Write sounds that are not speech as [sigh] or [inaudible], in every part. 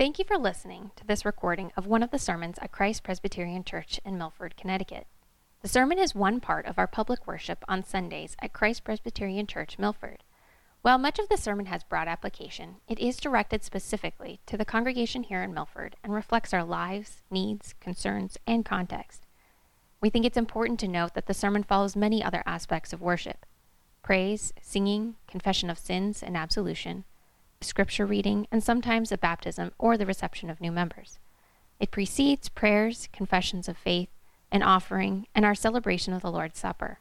Thank you for listening to this recording of one of the sermons at Christ Presbyterian Church in Milford, Connecticut. The sermon is one part of our public worship on Sundays at Christ Presbyterian Church, Milford. While much of the sermon has broad application, it is directed specifically to the congregation here in Milford and reflects our lives, needs, concerns, and context. We think it's important to note that the sermon follows many other aspects of worship praise, singing, confession of sins and absolution, scripture reading, and sometimes a baptism or the reception of new members. It precedes prayers, confessions of faith, an offering, and our celebration of the Lord's Supper.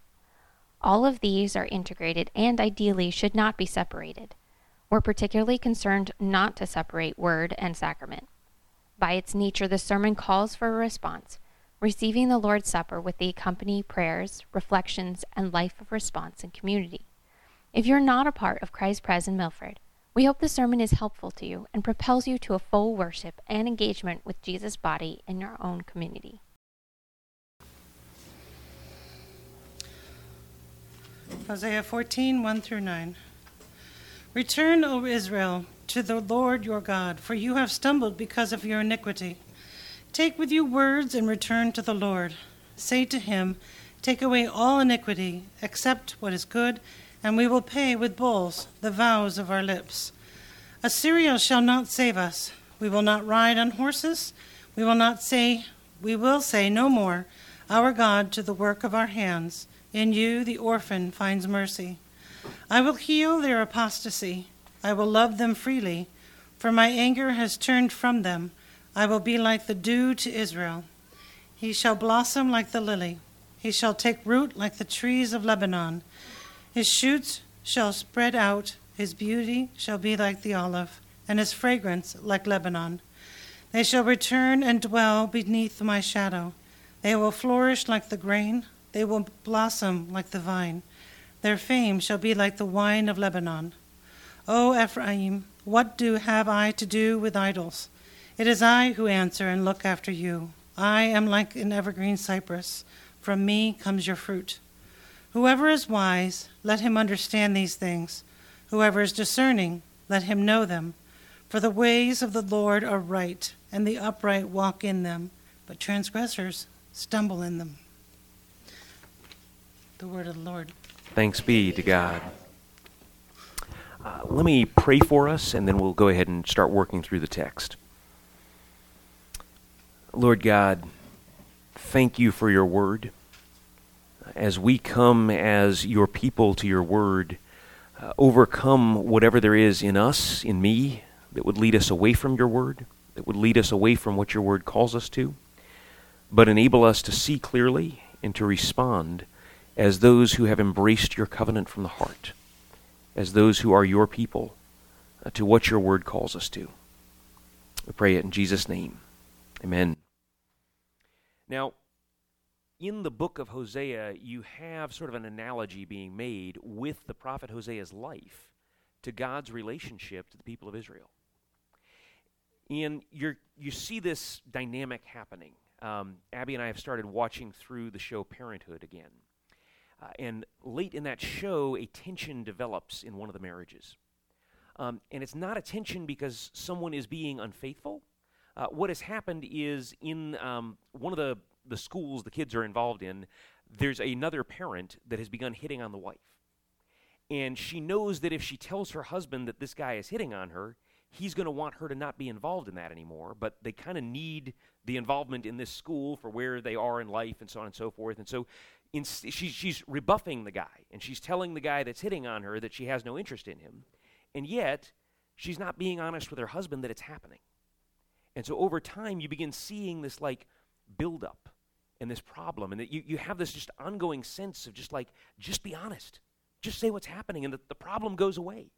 All of these are integrated and ideally should not be separated. We're particularly concerned not to separate word and sacrament. By its nature, the sermon calls for a response, receiving the Lord's Supper with the accompanying prayers, reflections, and life of response and community. If you're not a part of Christ Pres in Milford, we hope the sermon is helpful to you and propels you to a full worship and engagement with Jesus' body in your own community. Hosea 14, 1 through 9. Return, O Israel, to the Lord your God, for you have stumbled because of your iniquity. Take with you words and return to the Lord. Say to him, Take away all iniquity, accept what is good, and we will pay with bulls the vows of our lips. Assyria shall not save us. We will not ride on horses. We will not say, we will say no more, Our God to the work of our hands. In you the orphan finds mercy. I will heal their apostasy. I will love them freely, for my anger has turned from them. I will be like the dew to Israel. He shall blossom like the lily. He shall take root like the trees of Lebanon. His shoots shall spread out. His beauty shall be like the olive, and his fragrance like Lebanon. They shall return and dwell beneath my shadow. They will flourish like the grain they will blossom like the vine. Their fame shall be like the wine of Lebanon. O Ephraim, what do have I to do with idols? It is I who answer and look after you. I am like an evergreen cypress. From me comes your fruit. Whoever is wise, let him understand these things. Whoever is discerning, let him know them. For the ways of the Lord are right, and the upright walk in them, but transgressors stumble in them. The word of the Lord. Thanks be to God. Uh, let me pray for us, and then we'll go ahead and start working through the text. Lord God, thank you for your word. As we come as your people to your word, uh, overcome whatever there is in us, in me, that would lead us away from your word, that would lead us away from what your word calls us to, but enable us to see clearly and to respond as those who have embraced your covenant from the heart, as those who are your people, uh, to what your word calls us to. We pray it in Jesus' name. Amen. Now, in the book of Hosea, you have sort of an analogy being made with the prophet Hosea's life to God's relationship to the people of Israel. And you you see this dynamic happening. Um, Abby and I have started watching through the show Parenthood again. Uh, and late in that show, a tension develops in one of the marriages. Um, and it's not a tension because someone is being unfaithful. Uh, what has happened is in um, one of the, the schools the kids are involved in, there's another parent that has begun hitting on the wife. And she knows that if she tells her husband that this guy is hitting on her, he's going to want her to not be involved in that anymore. But they kind of need the involvement in this school for where they are in life and so on and so forth. And so in, she's, she's rebuffing the guy, and she's telling the guy that's hitting on her that she has no interest in him. And yet, she's not being honest with her husband that it's happening. And so over time, you begin seeing this like buildup and this problem, and that you, you have this just ongoing sense of just like, just be honest. Just say what's happening, and the, the problem goes away.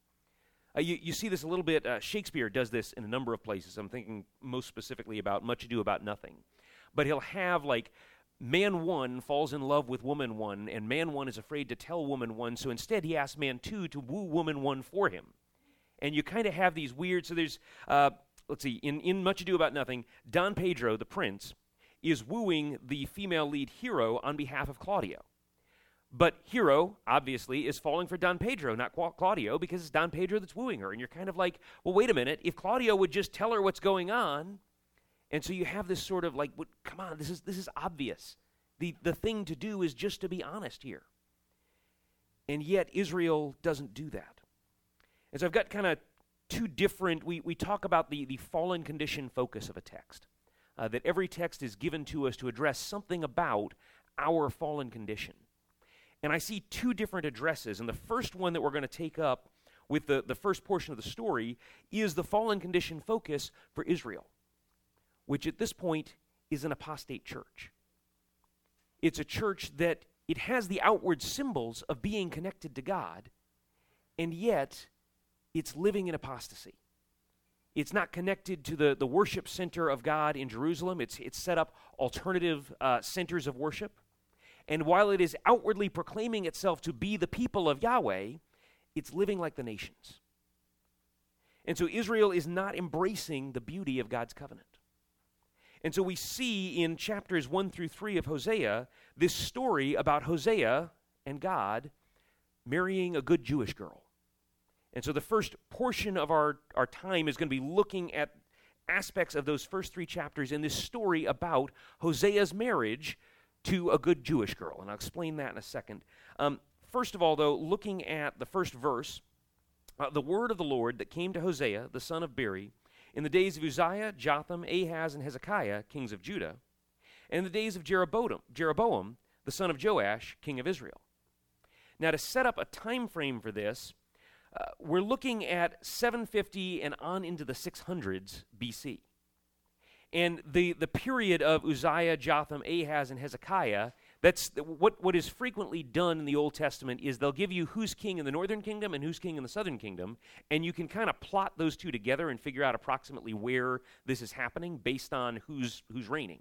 Uh, you, you see this a little bit. Uh, Shakespeare does this in a number of places. I'm thinking most specifically about Much Ado About Nothing. But he'll have like man one falls in love with woman one, and man one is afraid to tell woman one, so instead he asks man two to woo woman one for him. And you kind of have these weird, so there's, uh, let's see, in, in Much Ado About Nothing, Don Pedro, the prince, is wooing the female lead hero on behalf of Claudio. But Hero, obviously, is falling for Don Pedro, not Claudio, because it's Don Pedro that's wooing her. And you're kind of like, well, wait a minute. If Claudio would just tell her what's going on, and so you have this sort of like, come on, this is, this is obvious. The, the thing to do is just to be honest here. And yet, Israel doesn't do that. And so I've got kind of two different, we, we talk about the, the fallen condition focus of a text. Uh, that every text is given to us to address something about our fallen condition. And I see two different addresses. And the first one that we're going to take up with the, the first portion of the story is the fallen condition focus for Israel, which at this point is an apostate church. It's a church that it has the outward symbols of being connected to God, and yet it's living in apostasy. It's not connected to the, the worship center of God in Jerusalem. It's, it's set up alternative uh, centers of worship. And while it is outwardly proclaiming itself to be the people of Yahweh, it's living like the nations. And so Israel is not embracing the beauty of God's covenant. And so we see in chapters 1 through 3 of Hosea this story about Hosea and God marrying a good Jewish girl. And so the first portion of our, our time is going to be looking at aspects of those first three chapters in this story about Hosea's marriage to a good Jewish girl. And I'll explain that in a second. Um, first of all, though, looking at the first verse, uh, the word of the Lord that came to Hosea, the son of Beeri, in the days of Uzziah, Jotham, Ahaz, and Hezekiah, kings of Judah, and in the days of Jeroboam, Jeroboam, the son of Joash, king of Israel. Now, to set up a time frame for this, uh, we're looking at 750 and on into the 600s BC. And the, the period of Uzziah, Jotham, Ahaz, and Hezekiah, that's what, what is frequently done in the Old Testament is they'll give you who's king in the northern kingdom and who's king in the southern kingdom, and you can kind of plot those two together and figure out approximately where this is happening based on who's, who's reigning.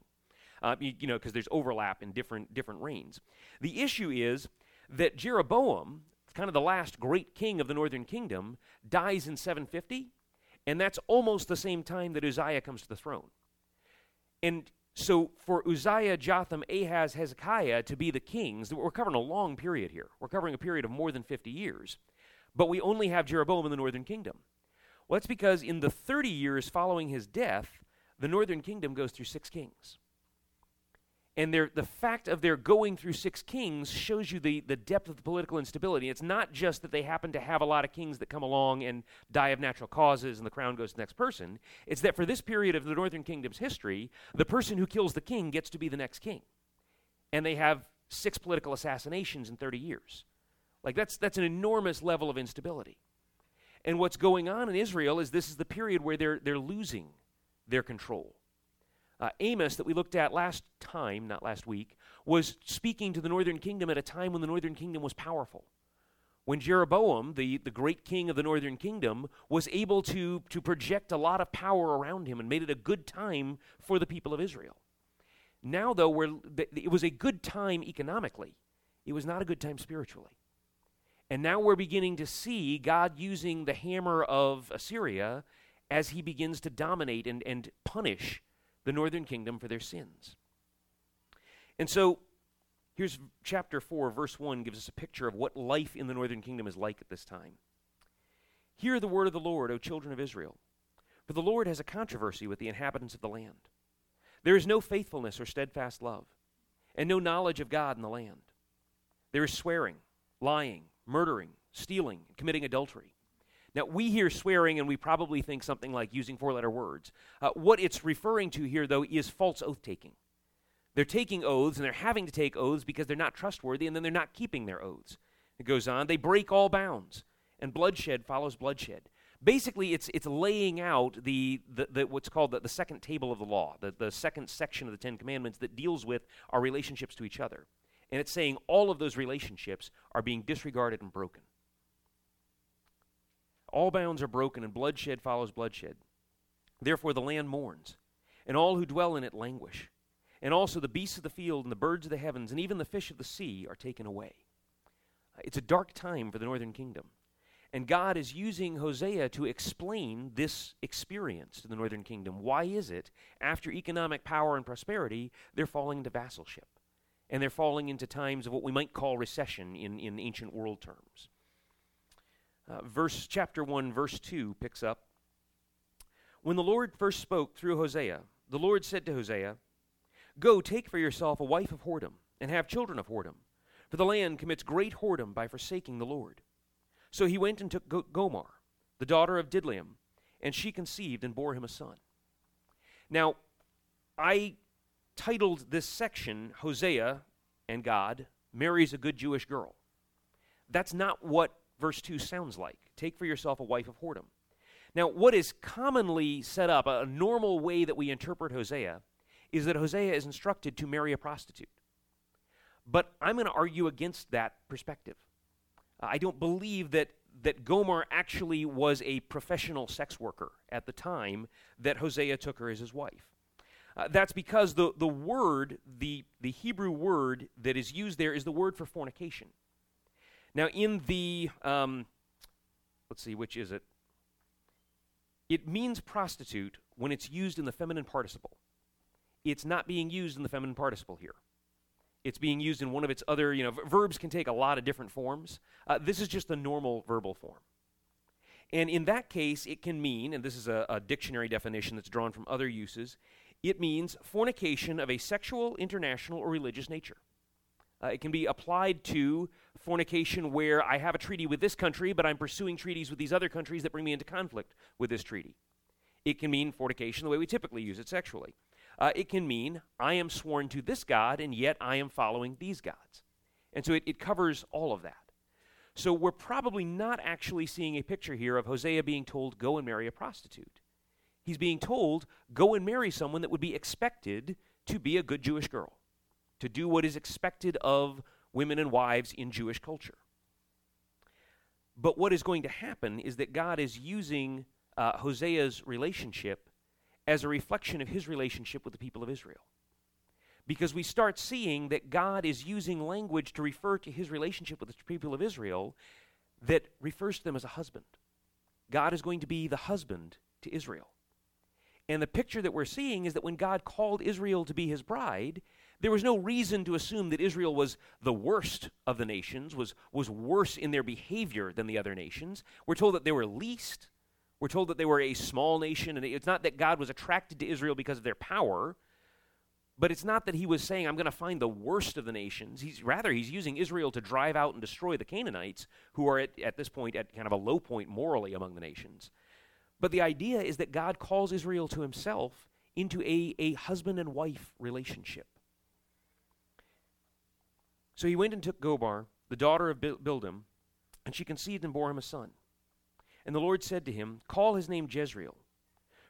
Uh, you, you know, because there's overlap in different, different reigns. The issue is that Jeroboam, kind of the last great king of the northern kingdom, dies in 750, and that's almost the same time that Uzziah comes to the throne. And so for Uzziah, Jotham, Ahaz, Hezekiah to be the kings, we're covering a long period here. We're covering a period of more than 50 years. But we only have Jeroboam in the northern kingdom. Well, that's because in the 30 years following his death, the northern kingdom goes through six kings. And the fact of their going through six kings shows you the, the depth of the political instability. It's not just that they happen to have a lot of kings that come along and die of natural causes and the crown goes to the next person. It's that for this period of the northern kingdom's history, the person who kills the king gets to be the next king. And they have six political assassinations in 30 years. Like, that's, that's an enormous level of instability. And what's going on in Israel is this is the period where they're, they're losing their control. Uh, Amos, that we looked at last time, not last week, was speaking to the northern kingdom at a time when the northern kingdom was powerful. When Jeroboam, the, the great king of the northern kingdom, was able to, to project a lot of power around him and made it a good time for the people of Israel. Now, though, we're, it was a good time economically, it was not a good time spiritually. And now we're beginning to see God using the hammer of Assyria as he begins to dominate and, and punish the northern kingdom for their sins. And so, here's chapter 4, verse 1 gives us a picture of what life in the northern kingdom is like at this time. Hear the word of the Lord, O children of Israel. For the Lord has a controversy with the inhabitants of the land. There is no faithfulness or steadfast love, and no knowledge of God in the land. There is swearing, lying, murdering, stealing, and committing adultery. Now, we hear swearing and we probably think something like using four letter words. Uh, what it's referring to here, though, is false oath taking. They're taking oaths and they're having to take oaths because they're not trustworthy and then they're not keeping their oaths. It goes on, they break all bounds, and bloodshed follows bloodshed. Basically, it's, it's laying out the, the, the what's called the, the second table of the law, the, the second section of the Ten Commandments that deals with our relationships to each other. And it's saying all of those relationships are being disregarded and broken. All bounds are broken, and bloodshed follows bloodshed. Therefore the land mourns, and all who dwell in it languish. And also the beasts of the field, and the birds of the heavens, and even the fish of the sea are taken away. It's a dark time for the northern kingdom. And God is using Hosea to explain this experience to the northern kingdom. Why is it, after economic power and prosperity, they're falling into vassalship? and they're falling into times of what we might call recession in, in ancient world terms. Uh, verse chapter 1 verse 2 picks up when the lord first spoke through hosea the lord said to hosea go take for yourself a wife of whoredom and have children of whoredom for the land commits great whoredom by forsaking the lord so he went and took Gomer, the daughter of Diblaim, and she conceived and bore him a son. Now, I titled this section Hosea and God marries a good Jewish girl. That's not what verse 2 sounds like. Take for yourself a wife of whoredom. Now, what is commonly set up, a normal way that we interpret Hosea, is that Hosea is instructed to marry a prostitute. But I'm going to argue against that perspective. I don't believe that, that Gomer actually was a professional sex worker at the time that Hosea took her as his wife. Uh, that's because the, the word, the, the Hebrew word that is used there is the word for fornication. Now, in the, um, let's see, which is it? It means prostitute when it's used in the feminine participle. It's not being used in the feminine participle here it's being used in one of its other, you know, verbs can take a lot of different forms. Uh, this is just the normal verbal form. And in that case, it can mean, and this is a, a dictionary definition that's drawn from other uses, it means fornication of a sexual, international, or religious nature. Uh, it can be applied to fornication where I have a treaty with this country, but I'm pursuing treaties with these other countries that bring me into conflict with this treaty. It can mean fornication the way we typically use it sexually. Uh, it can mean, I am sworn to this God, and yet I am following these gods. And so it, it covers all of that. So we're probably not actually seeing a picture here of Hosea being told, go and marry a prostitute. He's being told, go and marry someone that would be expected to be a good Jewish girl, to do what is expected of women and wives in Jewish culture. But what is going to happen is that God is using uh, Hosea's relationship as a reflection of his relationship with the people of Israel. Because we start seeing that God is using language to refer to his relationship with the people of Israel that refers to them as a husband. God is going to be the husband to Israel. And the picture that we're seeing is that when God called Israel to be his bride, there was no reason to assume that Israel was the worst of the nations, was, was worse in their behavior than the other nations. We're told that they were least, we're told that they were a small nation, and it's not that God was attracted to Israel because of their power, but it's not that he was saying, I'm going to find the worst of the nations. He's, rather, he's using Israel to drive out and destroy the Canaanites, who are at, at this point at kind of a low point morally among the nations. But the idea is that God calls Israel to himself into a, a husband and wife relationship. So he went and took Gomer, the daughter of Bildim, and she conceived and bore him a son. And the Lord said to him, Call his name Jezreel.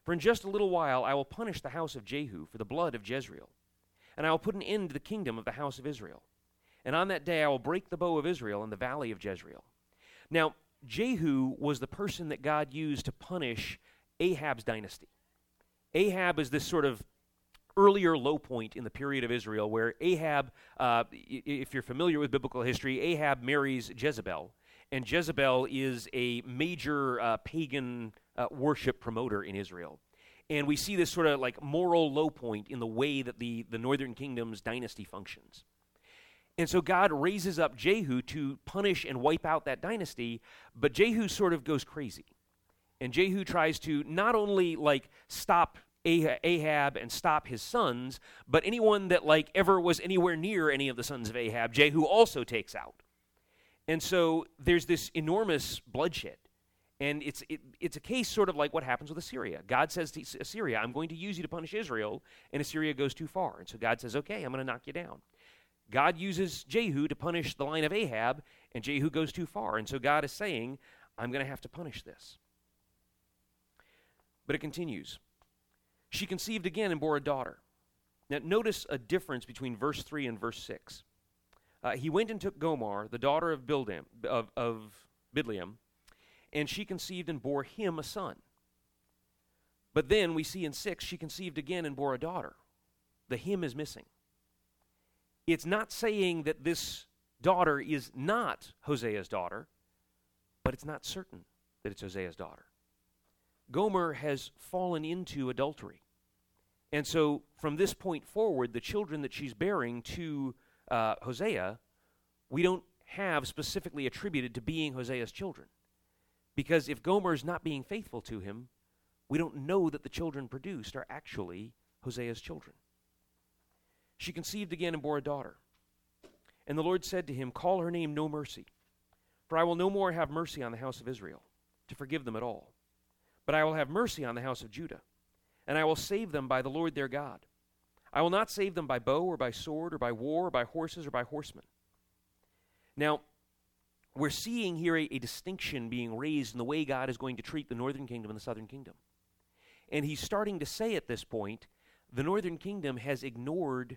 For in just a little while I will punish the house of Jehu for the blood of Jezreel, and I will put an end to the kingdom of the house of Israel. And on that day I will break the bow of Israel in the valley of Jezreel. Now, Jehu was the person that God used to punish Ahab's dynasty. Ahab is this sort of earlier low point in the period of Israel where Ahab, uh, if you're familiar with biblical history, Ahab marries Jezebel and Jezebel is a major uh, pagan uh, worship promoter in Israel. And we see this sort of like moral low point in the way that the, the northern kingdom's dynasty functions. And so God raises up Jehu to punish and wipe out that dynasty, but Jehu sort of goes crazy. And Jehu tries to not only like stop Ahab and stop his sons, but anyone that like ever was anywhere near any of the sons of Ahab, Jehu also takes out. And so there's this enormous bloodshed. And it's, it, it's a case sort of like what happens with Assyria. God says to Assyria, I'm going to use you to punish Israel, and Assyria goes too far. And so God says, okay, I'm going to knock you down. God uses Jehu to punish the line of Ahab, and Jehu goes too far. And so God is saying, I'm going to have to punish this. But it continues. She conceived again and bore a daughter. Now, notice a difference between verse 3 and verse 6 uh, he went and took Gomer, the daughter of, Bildam, of, of Bidliam, and she conceived and bore him a son. But then we see in 6, she conceived again and bore a daughter. The him is missing. It's not saying that this daughter is not Hosea's daughter, but it's not certain that it's Hosea's daughter. Gomer has fallen into adultery. And so from this point forward, the children that she's bearing to uh, Hosea, we don't have specifically attributed to being Hosea's children. Because if Gomer is not being faithful to him, we don't know that the children produced are actually Hosea's children. She conceived again and bore a daughter. And the Lord said to him, Call her name No Mercy, for I will no more have mercy on the house of Israel, to forgive them at all. But I will have mercy on the house of Judah, and I will save them by the Lord their God. I will not save them by bow or by sword or by war or by horses or by horsemen. Now, we're seeing here a, a, distinction being raised in the way God is going to treat the northern kingdom and the southern kingdom. And he's starting to say at this point, the northern kingdom has ignored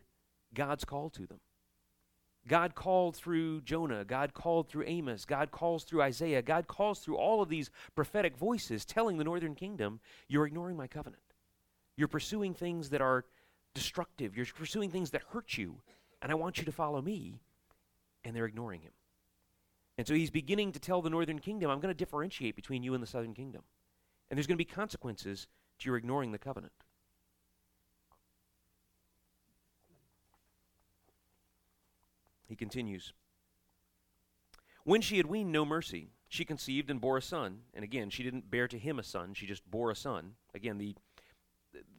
God's call to them. God called through Jonah, God called through Amos, God calls through Isaiah, God calls through all of these prophetic voices telling the northern kingdom, You're ignoring my covenant. You're pursuing things that are destructive, you're pursuing things that hurt you, and I want you to follow me. And they're ignoring him. And so he's beginning to tell the northern kingdom, I'm going to differentiate between you and the southern kingdom. And there's going to be consequences to your ignoring the covenant. He continues When she had weaned no mercy, she conceived and bore a son. And again, she didn't bear to him a son, she just bore a son. Again, the,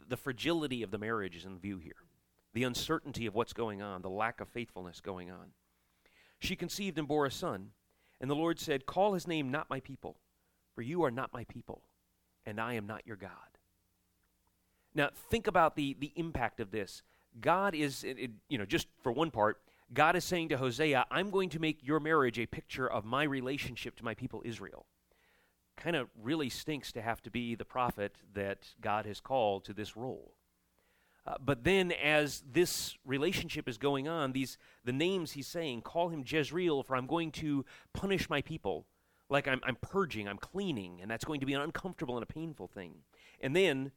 the fragility of the marriage is in view here, the uncertainty of what's going on, the lack of faithfulness going on. She conceived and bore a son, and the Lord said, Call his name not my people, for you are not my people, and I am not your God. Now, think about the, the impact of this. God is, it, you know, just for one part, God is saying to Hosea, I'm going to make your marriage a picture of my relationship to my people Israel. Kind of really stinks to have to be the prophet that God has called to this role. Uh, but then, as this relationship is going on, these the names he's saying, call him Jezreel, for I'm going to punish my people, like I'm, I'm purging, I'm cleaning, and that's going to be an uncomfortable and a painful thing. And then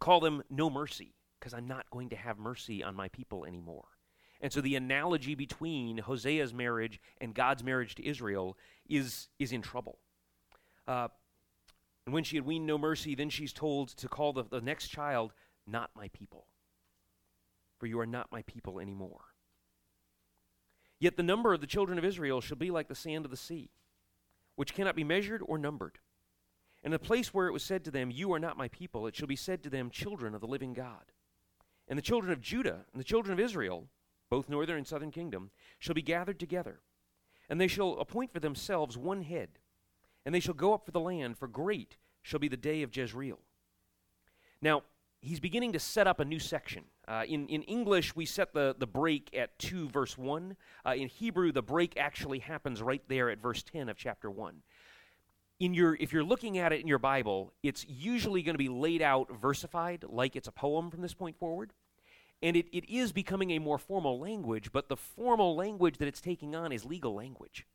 call them no mercy, because I'm not going to have mercy on my people anymore. And so the analogy between Hosea's marriage and God's marriage to Israel is, is in trouble. Uh, and when she had weaned no mercy, then she's told to call the, the next child not my people, for you are not my people anymore. Yet the number of the children of Israel shall be like the sand of the sea, which cannot be measured or numbered. And the place where it was said to them, You are not my people, it shall be said to them, Children of the living God. And the children of Judah and the children of Israel both northern and southern kingdom, shall be gathered together, and they shall appoint for themselves one head, and they shall go up for the land, for great shall be the day of Jezreel. Now, he's beginning to set up a new section. Uh, in, in English, we set the, the break at 2, verse 1. Uh, in Hebrew, the break actually happens right there at verse 10 of chapter 1. In your, if you're looking at it in your Bible, it's usually going to be laid out versified, like it's a poem from this point forward. And it, it is becoming a more formal language, but the formal language that it's taking on is legal language.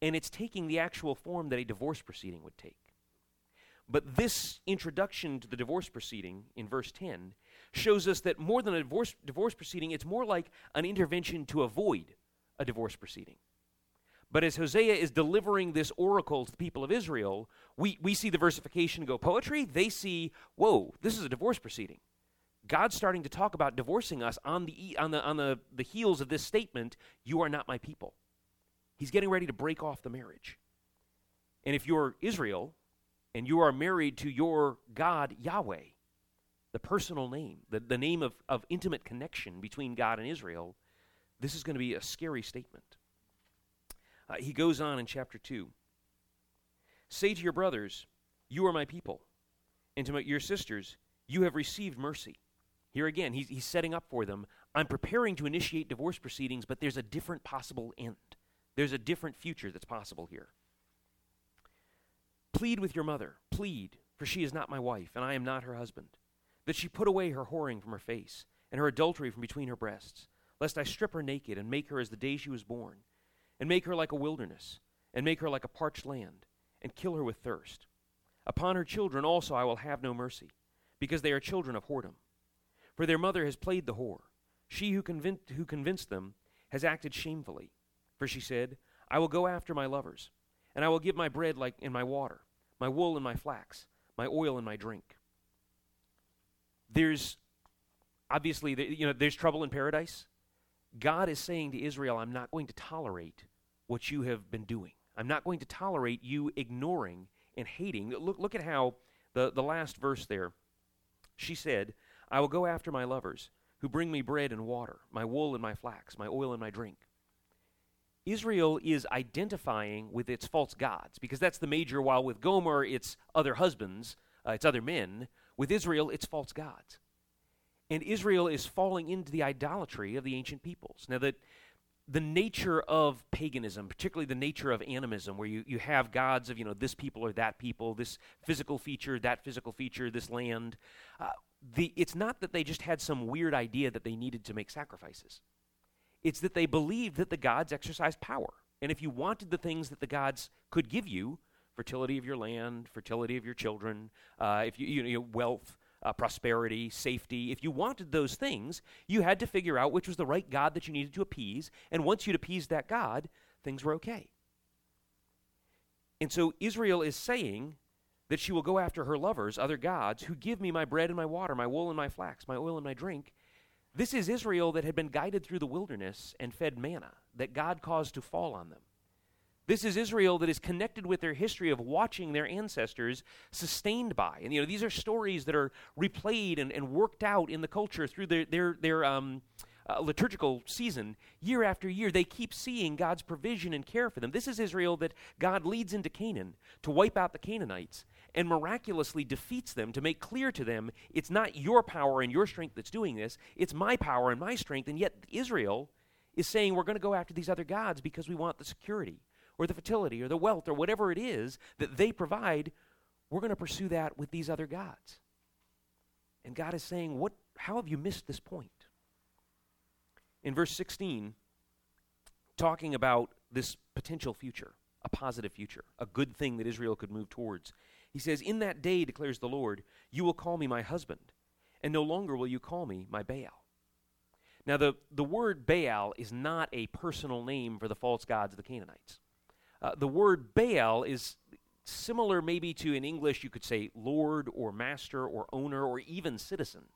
And it's taking the actual form that a divorce proceeding would take. But this introduction to the divorce proceeding in verse 10 shows us that more than a divorce, divorce proceeding, it's more like an intervention to avoid a divorce proceeding. But as Hosea is delivering this oracle to the people of Israel, we, we see the versification go poetry. They see, whoa, this is a divorce proceeding. God's starting to talk about divorcing us on the, on the, on the, the heels of this statement, You are not my people. He's getting ready to break off the marriage. And if you're Israel and you are married to your God, Yahweh, the personal name, the, the name of, of intimate connection between God and Israel, this is going to be a scary statement. Uh, he goes on in chapter 2 Say to your brothers, You are my people, and to my, your sisters, You have received mercy. Here again, he's, he's setting up for them. I'm preparing to initiate divorce proceedings, but there's a different possible end. There's a different future that's possible here. Plead with your mother, plead, for she is not my wife, and I am not her husband, that she put away her whoring from her face, and her adultery from between her breasts, lest I strip her naked, and make her as the day she was born, and make her like a wilderness, and make her like a parched land, and kill her with thirst. Upon her children also I will have no mercy, because they are children of whoredom. For their mother has played the whore. She who, convinced, who convinced them has acted shamefully. For she said, I will go after my lovers, and I will give my bread like in my water, my wool and my flax, my oil and my drink. There's obviously, you know, there's trouble in paradise. God is saying to Israel, I'm not going to tolerate what you have been doing. I'm not going to tolerate you ignoring and hating. Look, look at how the, the last verse there. She said, I will go after my lovers, who bring me bread and water, my wool and my flax, my oil and my drink. Israel is identifying with its false gods, because that's the major, while with Gomer it's other husbands, uh, it's other men. With Israel, it's false gods. And Israel is falling into the idolatry of the ancient peoples. Now, that the nature of paganism, particularly the nature of animism, where you, you have gods of, you know, this people or that people, this physical feature, that physical feature, this land, uh, the, it's not that they just had some weird idea that they needed to make sacrifices. It's that they believed that the gods exercised power. And if you wanted the things that the gods could give you, fertility of your land, fertility of your children, uh, if you, you know, wealth, uh, prosperity, safety. If you wanted those things, you had to figure out which was the right God that you needed to appease. And once you'd appeased that God, things were okay. And so Israel is saying that she will go after her lovers, other gods, who give me my bread and my water, my wool and my flax, my oil and my drink. This is Israel that had been guided through the wilderness and fed manna that God caused to fall on them. This is Israel that is connected with their history of watching their ancestors sustained by. And you know, these are stories that are replayed and, and worked out in the culture through their, their, their um, uh, liturgical season year after year. They keep seeing God's provision and care for them. This is Israel that God leads into Canaan to wipe out the Canaanites and miraculously defeats them to make clear to them it's not your power and your strength that's doing this, it's my power and my strength. And yet Israel is saying we're going to go after these other gods because we want the security or the fertility or the wealth or whatever it is that they provide, we're going to pursue that with these other gods. And God is saying, what, how have you missed this point? In verse 16, talking about this potential future, a positive future, a good thing that Israel could move towards, he says, In that day, declares the Lord, you will call me my husband, and no longer will you call me my Baal. Now, the, the word Baal is not a personal name for the false gods of the Canaanites. Uh, the word Baal is similar, maybe to in English, you could say lord or master or owner or even citizen.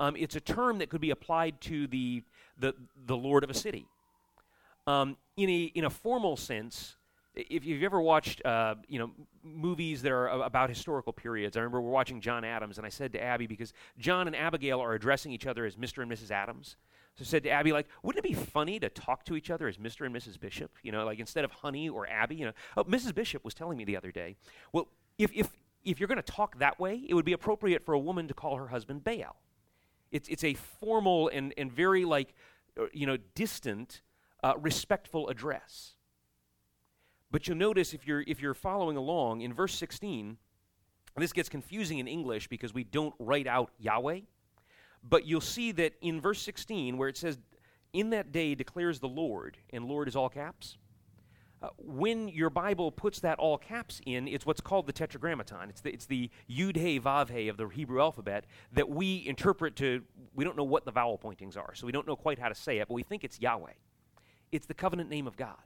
Um, it's a term that could be applied to the, the, the lord of a city. Um, in, a, in a formal sense, if you've ever watched uh, you know movies that are about historical periods, I remember we're watching John Adams, and I said to Abby because John and Abigail are addressing each other as Mr. and Mrs. Adams. So I said to Abby, like, wouldn't it be funny to talk to each other as Mr. and Mrs. Bishop? You know, like instead of Honey or Abby. You know, oh, Mrs. Bishop was telling me the other day. Well, if if if you're going to talk that way, it would be appropriate for a woman to call her husband Baal. It's it's a formal and and very like uh, you know distant, uh, respectful address. But you'll notice if you're if you're following along in verse 16, this gets confusing in English because we don't write out Yahweh. But you'll see that in verse 16, where it says, In that day declares the Lord, and Lord is all caps. Uh, when your Bible puts that all caps in, it's what's called the tetragrammaton. It's the, it's the yud hey vav hey of the Hebrew alphabet that we interpret to, we don't know what the vowel pointings are, so we don't know quite how to say it, but we think it's Yahweh. It's the covenant name of God.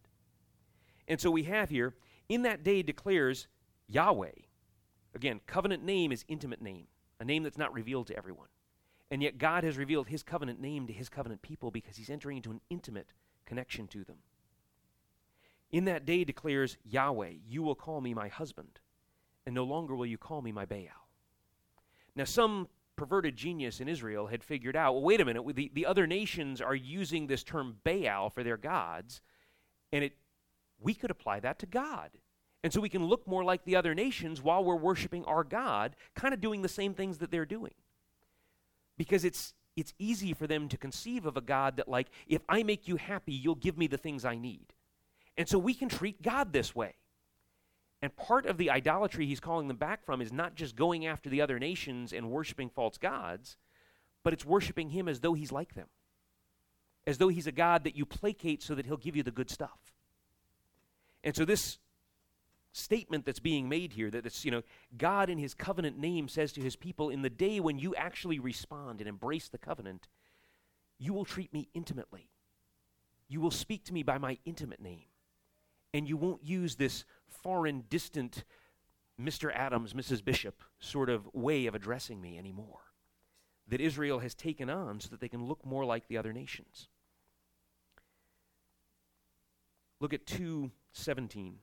And so we have here, in that day declares Yahweh. Again, covenant name is intimate name, a name that's not revealed to everyone. And yet God has revealed his covenant name to his covenant people because he's entering into an intimate connection to them. In that day declares Yahweh, You will call me my husband, and no longer will you call me my Baal. Now, some perverted genius in Israel had figured out well, wait a minute, the, the other nations are using this term Baal for their gods, and it, we could apply that to God. And so we can look more like the other nations while we're worshiping our God, kind of doing the same things that they're doing because it's it's easy for them to conceive of a God that like if I make you happy, you'll give me the things I need. And so we can treat God this way. And part of the idolatry he's calling them back from is not just going after the other nations and worshiping false gods, but it's worshiping him as though he's like them. As though he's a God that you placate so that he'll give you the good stuff. And so this statement that's being made here that it's, you know, God in his covenant name says to his people, in the day when you actually respond and embrace the covenant, you will treat me intimately. You will speak to me by my intimate name. And you won't use this foreign, distant Mr. Adams, Mrs. Bishop sort of way of addressing me anymore. That Israel has taken on so that they can look more like the other nations. Look at 2:17.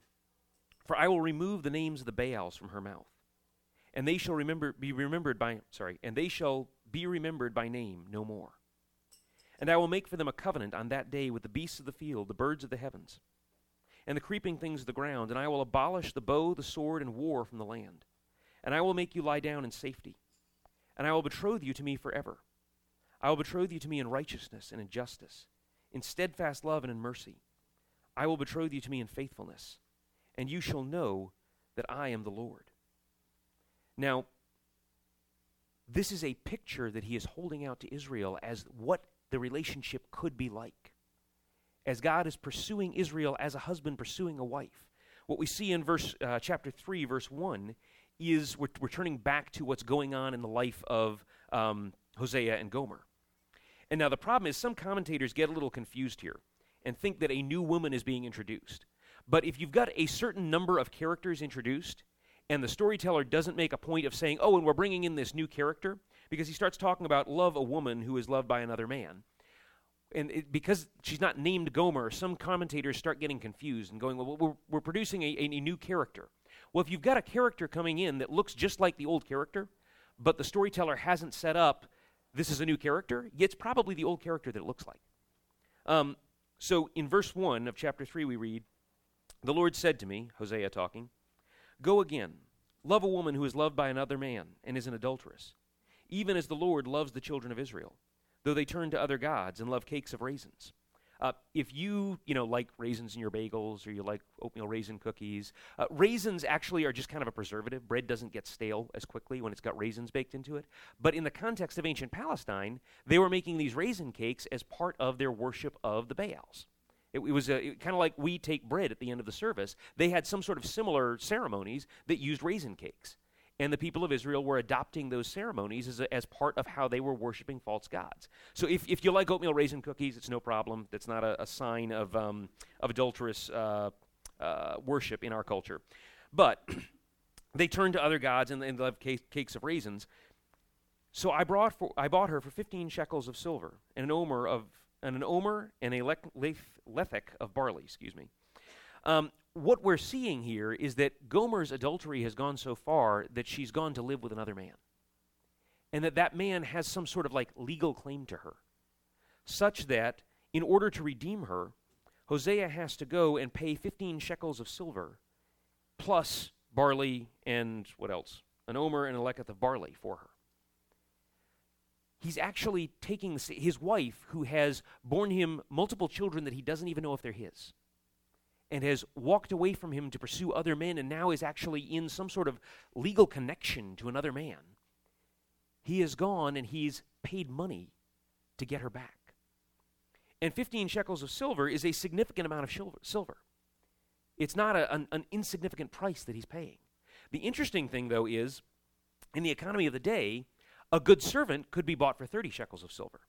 For I will remove the names of the Baals from her mouth, and they shall remember be remembered by sorry, and they shall be remembered by name no more. And I will make for them a covenant on that day with the beasts of the field, the birds of the heavens, and the creeping things of the ground, and I will abolish the bow, the sword, and war from the land. And I will make you lie down in safety, and I will betroth you to me forever. I will betroth you to me in righteousness and in justice, in steadfast love and in mercy. I will betroth you to me in faithfulness, and you shall know that I am the Lord. Now, this is a picture that he is holding out to Israel as what the relationship could be like. As God is pursuing Israel as a husband pursuing a wife. What we see in verse uh, chapter 3 verse 1 is we're, we're, turning back to what's going on in the life of um, Hosea and Gomer. And now the problem is some commentators get a little confused here and think that a new woman is being introduced. But if you've got a certain number of characters introduced, and the storyteller doesn't make a point of saying, oh, and we're bringing in this new character, because he starts talking about love a woman who is loved by another man. And it, because she's not named Gomer, some commentators start getting confused and going, well, we're, we're producing a, a new character. Well, if you've got a character coming in that looks just like the old character, but the storyteller hasn't set up this is a new character, it's probably the old character that it looks like. Um, so in verse 1 of chapter 3, we read, The Lord said to me, Hosea talking, Go again, love a woman who is loved by another man and is an adulteress even as the Lord loves the children of Israel, though they turn to other gods and love cakes of raisins. Uh, if you, you know, like raisins in your bagels or you like oatmeal raisin cookies, uh, raisins actually are just kind of a preservative. Bread doesn't get stale as quickly when it's got raisins baked into it. But in the context of ancient Palestine, they were making these raisin cakes as part of their worship of the Baals. It, it was kind of like we take bread at the end of the service. They had some sort of similar ceremonies that used raisin cakes and the people of Israel were adopting those ceremonies as, a, as part of how they were worshiping false gods. So if, if you like oatmeal raisin cookies, it's no problem. That's not a, a sign of, um, of adulterous uh, uh, worship in our culture. But [clears throat] they turned to other gods and, and cake, cakes of raisins. So I, brought for, I bought her for 15 shekels of silver and an omer of and an omer and a leth, lethek of barley, excuse me. Um, what we're seeing here is that Gomer's adultery has gone so far that she's gone to live with another man. And that that man has some sort of like legal claim to her. Such that in order to redeem her, Hosea has to go and pay 15 shekels of silver plus barley and what else? An omer and a leketh of barley for her. He's actually taking his wife, who has borne him multiple children that he doesn't even know if they're his and has walked away from him to pursue other men and now is actually in some sort of legal connection to another man, he has gone and he's paid money to get her back. And 15 shekels of silver is a significant amount of silver. It's not a, an, an insignificant price that he's paying. The interesting thing, though, is in the economy of the day, a good servant could be bought for 30 shekels of silver.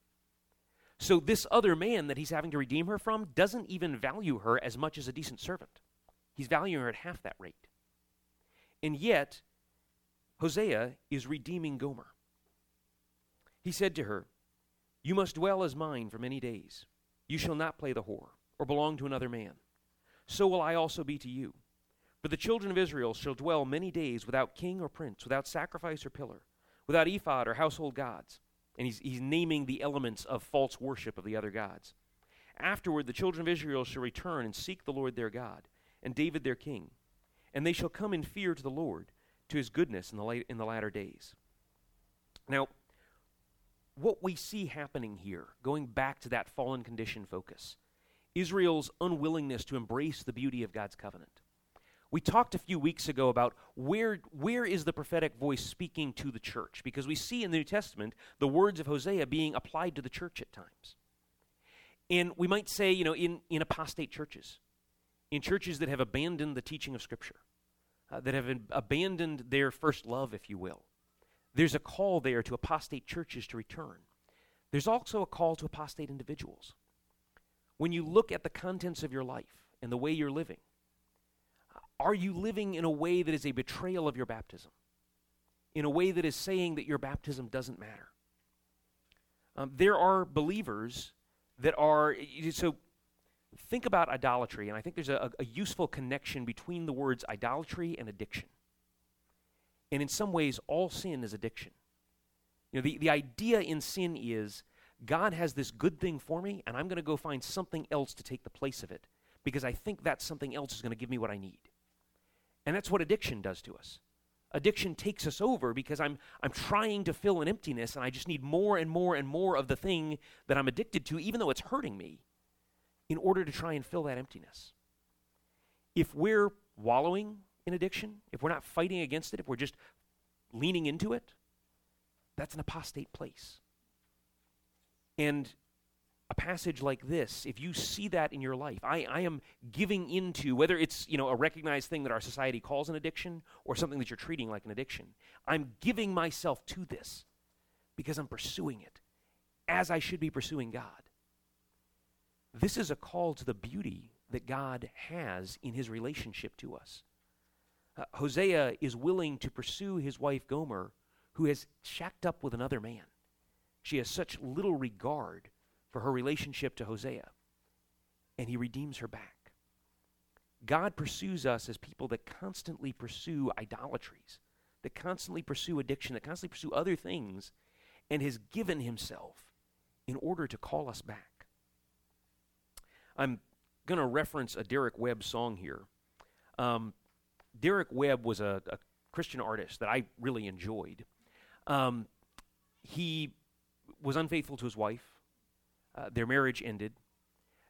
So this other man that he's having to redeem her from doesn't even value her as much as a decent servant. He's valuing her at half that rate. And yet, Hosea is redeeming Gomer. He said to her, You must dwell as mine for many days. You shall not play the whore, or belong to another man. So will I also be to you. But the children of Israel shall dwell many days without king or prince, without sacrifice or pillar, without ephod or household gods. And he's, he's naming the elements of false worship of the other gods. Afterward, the children of Israel shall return and seek the Lord their God, and David their king. And they shall come in fear to the Lord, to his goodness in the, late, in the latter days. Now, what we see happening here, going back to that fallen condition focus, Israel's unwillingness to embrace the beauty of God's covenant. We talked a few weeks ago about where, where is the prophetic voice speaking to the church, because we see in the New Testament the words of Hosea being applied to the church at times. And we might say, you know, in, in apostate churches, in churches that have abandoned the teaching of Scripture, uh, that have abandoned their first love, if you will. There's a call there to apostate churches to return. There's also a call to apostate individuals. When you look at the contents of your life and the way you're living, are you living in a way that is a betrayal of your baptism? In a way that is saying that your baptism doesn't matter? Um, there are believers that are, so think about idolatry, and I think there's a, a useful connection between the words idolatry and addiction. And in some ways, all sin is addiction. You know, the, the idea in sin is God has this good thing for me, and I'm going to go find something else to take the place of it because I think that something else is going to give me what I need. And that's what addiction does to us. Addiction takes us over because I'm, I'm trying to fill an emptiness and I just need more and more and more of the thing that I'm addicted to, even though it's hurting me, in order to try and fill that emptiness. If we're wallowing in addiction, if we're not fighting against it, if we're just leaning into it, that's an apostate place. And a passage like this, if you see that in your life, I, I am giving into, whether it's you know a recognized thing that our society calls an addiction or something that you're treating like an addiction, I'm giving myself to this because I'm pursuing it as I should be pursuing God. This is a call to the beauty that God has in his relationship to us. Uh, Hosea is willing to pursue his wife Gomer, who has shacked up with another man. She has such little regard for her relationship to Hosea, and he redeems her back. God pursues us as people that constantly pursue idolatries, that constantly pursue addiction, that constantly pursue other things, and has given himself in order to call us back. I'm going to reference a Derek Webb song here. Um, Derek Webb was a, a, Christian artist that I really enjoyed. Um, he was unfaithful to his wife. Uh, their marriage ended.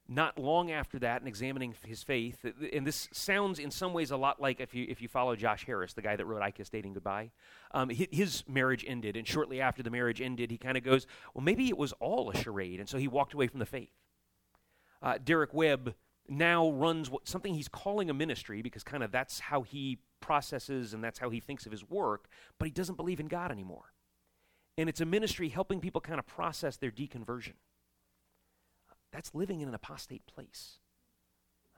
Not long after that, in examining his faith, and this sounds in some ways a lot like if you, if you follow Josh Harris, the guy that wrote I Kiss Dating Goodbye. Um, his marriage ended, and shortly after the marriage ended, he kind of goes, Well, maybe it was all a charade, and so he walked away from the faith. Uh, Derek Webb now runs what, something he's calling a ministry because kind of that's how he processes and that's how he thinks of his work, but he doesn't believe in God anymore. And it's a ministry helping people kind of process their deconversion. That's living in an apostate place.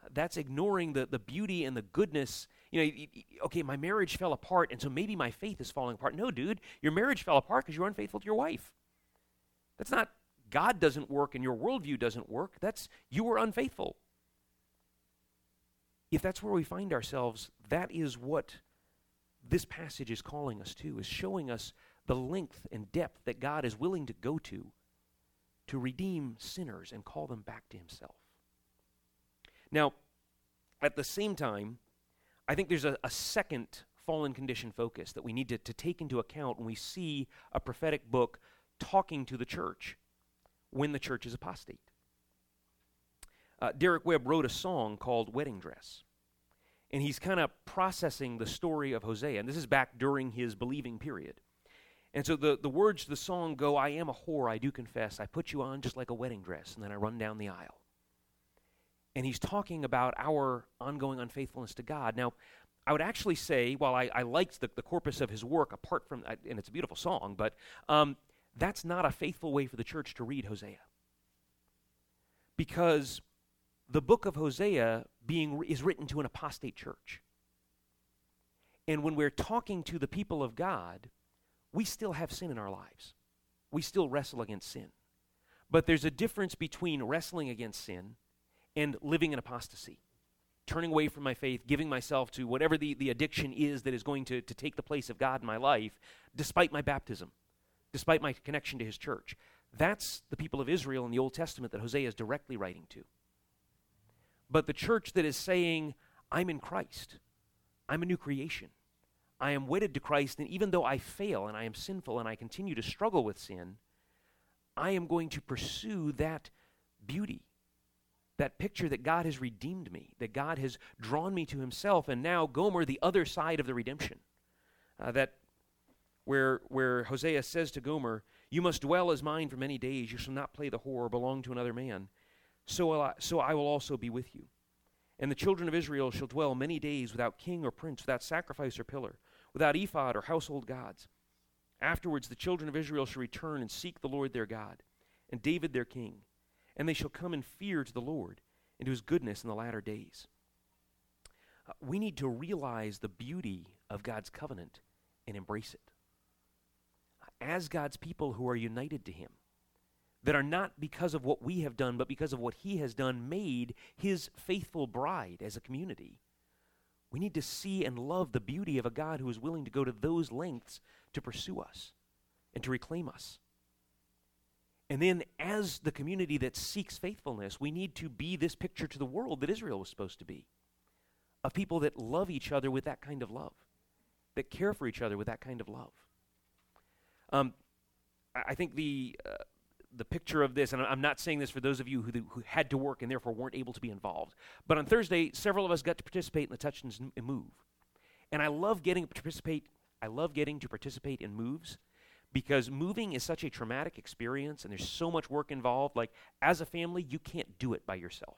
Uh, that's ignoring the, the beauty and the goodness. You know, okay, my marriage fell apart, and so maybe my faith is falling apart. No, dude, your marriage fell apart because you're unfaithful to your wife. That's not God doesn't work and your worldview doesn't work. That's you were unfaithful if that's where we find ourselves, that is what this passage is calling us to, is showing us the length and depth that God is willing to go to to redeem sinners and call them back to himself. Now, at the same time, I think there's a, a second fallen condition focus that we need to, to take into account when we see a prophetic book talking to the church when the church is apostate. Uh, Derek Webb wrote a song called Wedding Dress. And he's kind of processing the story of Hosea. And this is back during his believing period. And so the, the words to the song go, I am a whore, I do confess. I put you on just like a wedding dress, and then I run down the aisle. And he's talking about our ongoing unfaithfulness to God. Now, I would actually say, while I, I liked the, the corpus of his work, apart from, and it's a beautiful song, but um, that's not a faithful way for the church to read Hosea. Because the book of Hosea being is written to an apostate church. And when we're talking to the people of God, we still have sin in our lives. We still wrestle against sin. But there's a difference between wrestling against sin and living in apostasy. Turning away from my faith, giving myself to whatever the, the addiction is that is going to, to take the place of God in my life, despite my baptism, despite my connection to his church. That's the people of Israel in the Old Testament that Hosea is directly writing to. But the church that is saying, I'm in Christ, I'm a new creation, I am wedded to Christ, and even though I fail and I am sinful and I continue to struggle with sin, I am going to pursue that beauty, that picture that God has redeemed me, that God has drawn me to Himself, and now Gomer, the other side of the redemption. Uh, that where, where Hosea says to Gomer, You must dwell as mine for many days, you shall not play the whore or belong to another man so, will I, so I will also be with you. And the children of Israel shall dwell many days without king or prince, without sacrifice or pillar, without ephod or household gods. Afterwards the children of Israel shall return and seek the Lord their God, and David their king, and they shall come in fear to the Lord and to his goodness in the latter days. Uh, we need to realize the beauty of God's covenant and embrace it. As God's people who are united to him, that are not because of what we have done, but because of what He has done, made His faithful bride as a community. We need to see and love the beauty of a God who is willing to go to those lengths to pursue us and to reclaim us. And then, as the community that seeks faithfulness, we need to be this picture to the world that Israel was supposed to be of people that love each other with that kind of love, that care for each other with that kind of love. Um, I think the uh, the picture of this, and I'm not saying this for those of you who, who had to work and therefore weren't able to be involved, but on Thursday, several of us got to participate in the Touch and Move, and I love getting to participate. I love getting to participate in moves because moving is such a traumatic experience, and there's so much work involved. Like as a family, you can't do it by yourself.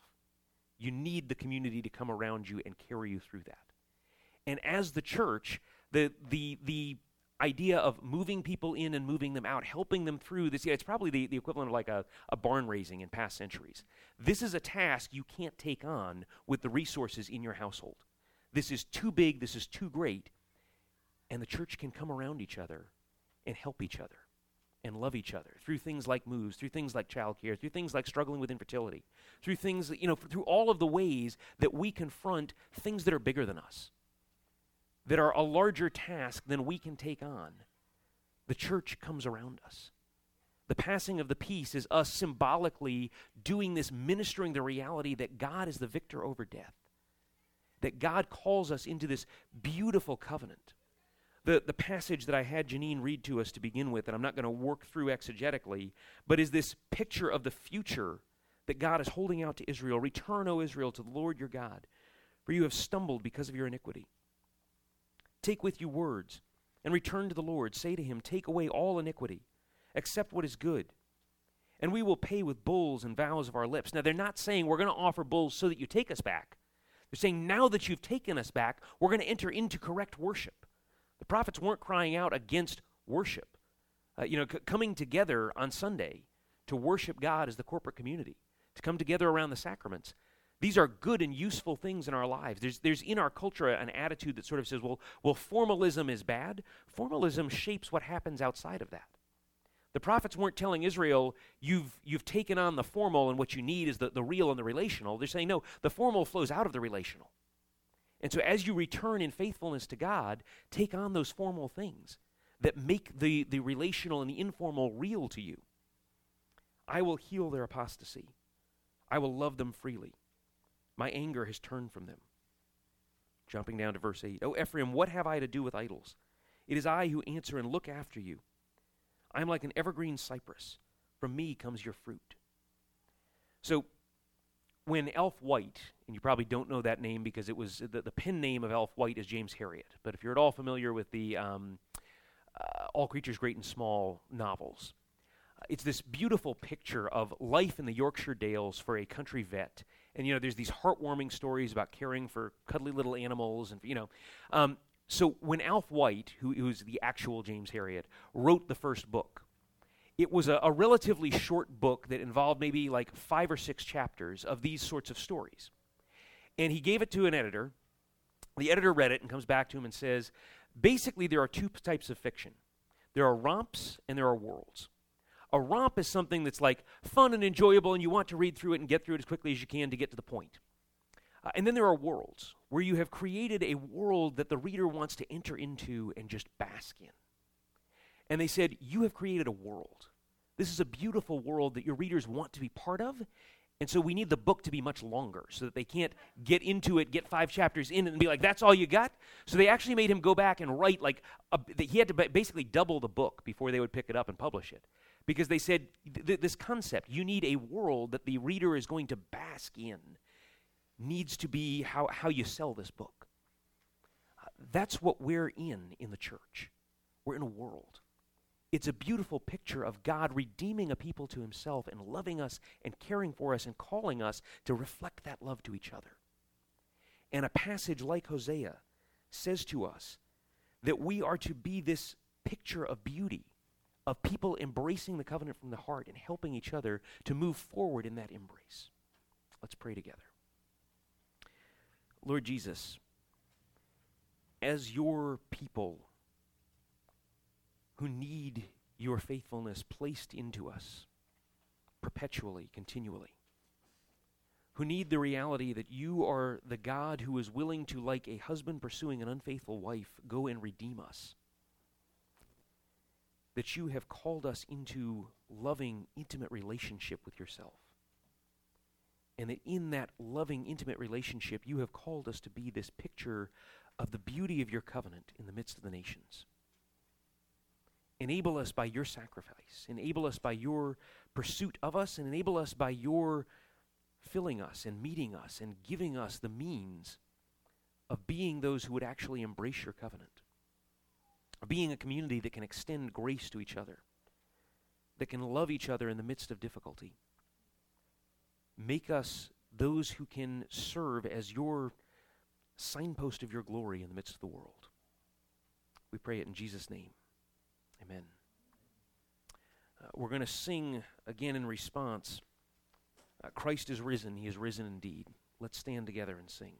You need the community to come around you and carry you through that. And as the church, the the the idea of moving people in and moving them out, helping them through this. Yeah, it's probably the, the equivalent of like a, a barn raising in past centuries. This is a task you can't take on with the resources in your household. This is too big, this is too great. And the church can come around each other and help each other and love each other through things like moves, through things like childcare, through things like struggling with infertility, through things, you know, through all of the ways that we confront things that are bigger than us that are a larger task than we can take on, the church comes around us. The passing of the peace is us symbolically doing this, ministering the reality that God is the victor over death, that God calls us into this beautiful covenant. The, the passage that I had Janine read to us to begin with, and I'm not going to work through exegetically, but is this picture of the future that God is holding out to Israel. Return, O Israel, to the Lord your God, for you have stumbled because of your iniquity. Take with you words, and return to the Lord. Say to him, Take away all iniquity, accept what is good. And we will pay with bulls and vows of our lips. Now, they're not saying we're going to offer bulls so that you take us back. They're saying now that you've taken us back, we're going to enter into correct worship. The prophets weren't crying out against worship. Uh, you know, c- coming together on Sunday to worship God as the corporate community, to come together around the sacraments. These are good and useful things in our lives. There's, there's in our culture an attitude that sort of says, well, well, formalism is bad. Formalism shapes what happens outside of that. The prophets weren't telling Israel, you've, you've taken on the formal and what you need is the, the real and the relational. They're saying, no, the formal flows out of the relational. And so as you return in faithfulness to God, take on those formal things that make the, the relational and the informal real to you. I will heal their apostasy. I will love them freely. My anger has turned from them. Jumping down to verse 8. O Ephraim, what have I to do with idols? It is I who answer and look after you. I am like an evergreen cypress. From me comes your fruit. So, when Alf Wight, and you probably don't know that name because it was the, the pen name of Alf Wight is James Herriot, but if you're at all familiar with the um, uh, All Creatures Great and Small novels, it's this beautiful picture of life in the Yorkshire Dales for a country vet. And, you know, there's these heartwarming stories about caring for cuddly little animals. And, you know, um, so when Alf Wight, who, who's the actual James Herriot, wrote the first book, it was a, a relatively short book that involved maybe like five or six chapters of these sorts of stories. And he gave it to an editor. The editor read it and comes back to him and says, basically, there are two types of fiction there are romps and there are worlds. A romp is something that's like fun and enjoyable, and you want to read through it and get through it as quickly as you can to get to the point. Uh, and then there are worlds, where you have created a world that the reader wants to enter into and just bask in. And they said, You have created a world. This is a beautiful world that your readers want to be part of. And so we need the book to be much longer so that they can't get into it, get five chapters in, and be like, that's all you got? So they actually made him go back and write, like, a, he had to basically double the book before they would pick it up and publish it because they said th- this concept, you need a world that the reader is going to bask in, needs to be how, how you sell this book. Uh, that's what we're in in the church. We're in a world. It's a beautiful picture of God redeeming a people to himself and loving us and caring for us and calling us to reflect that love to each other. And a passage like Hosea says to us that we are to be this picture of beauty of people embracing the covenant from the heart and helping each other to move forward in that embrace. Let's pray together. Lord Jesus, as your people who need your faithfulness placed into us, perpetually, continually, who need the reality that you are the God who is willing to, like a husband pursuing an unfaithful wife, go and redeem us. That you have called us into loving, intimate relationship with yourself. And that in that loving, intimate relationship, you have called us to be this picture of the beauty of your covenant in the midst of the nations. Enable us by your sacrifice. Enable us by your pursuit of us, and enable us by your filling us and meeting us and giving us the means of being those who would actually embrace your covenant, being a community that can extend grace to each other, that can love each other in the midst of difficulty. Make us those who can serve as your signpost of your glory in the midst of the world. We pray it in Jesus' name. Amen. Uh, we're going to sing again in response. Uh, Christ is risen. He is risen indeed. Let's stand together and sing.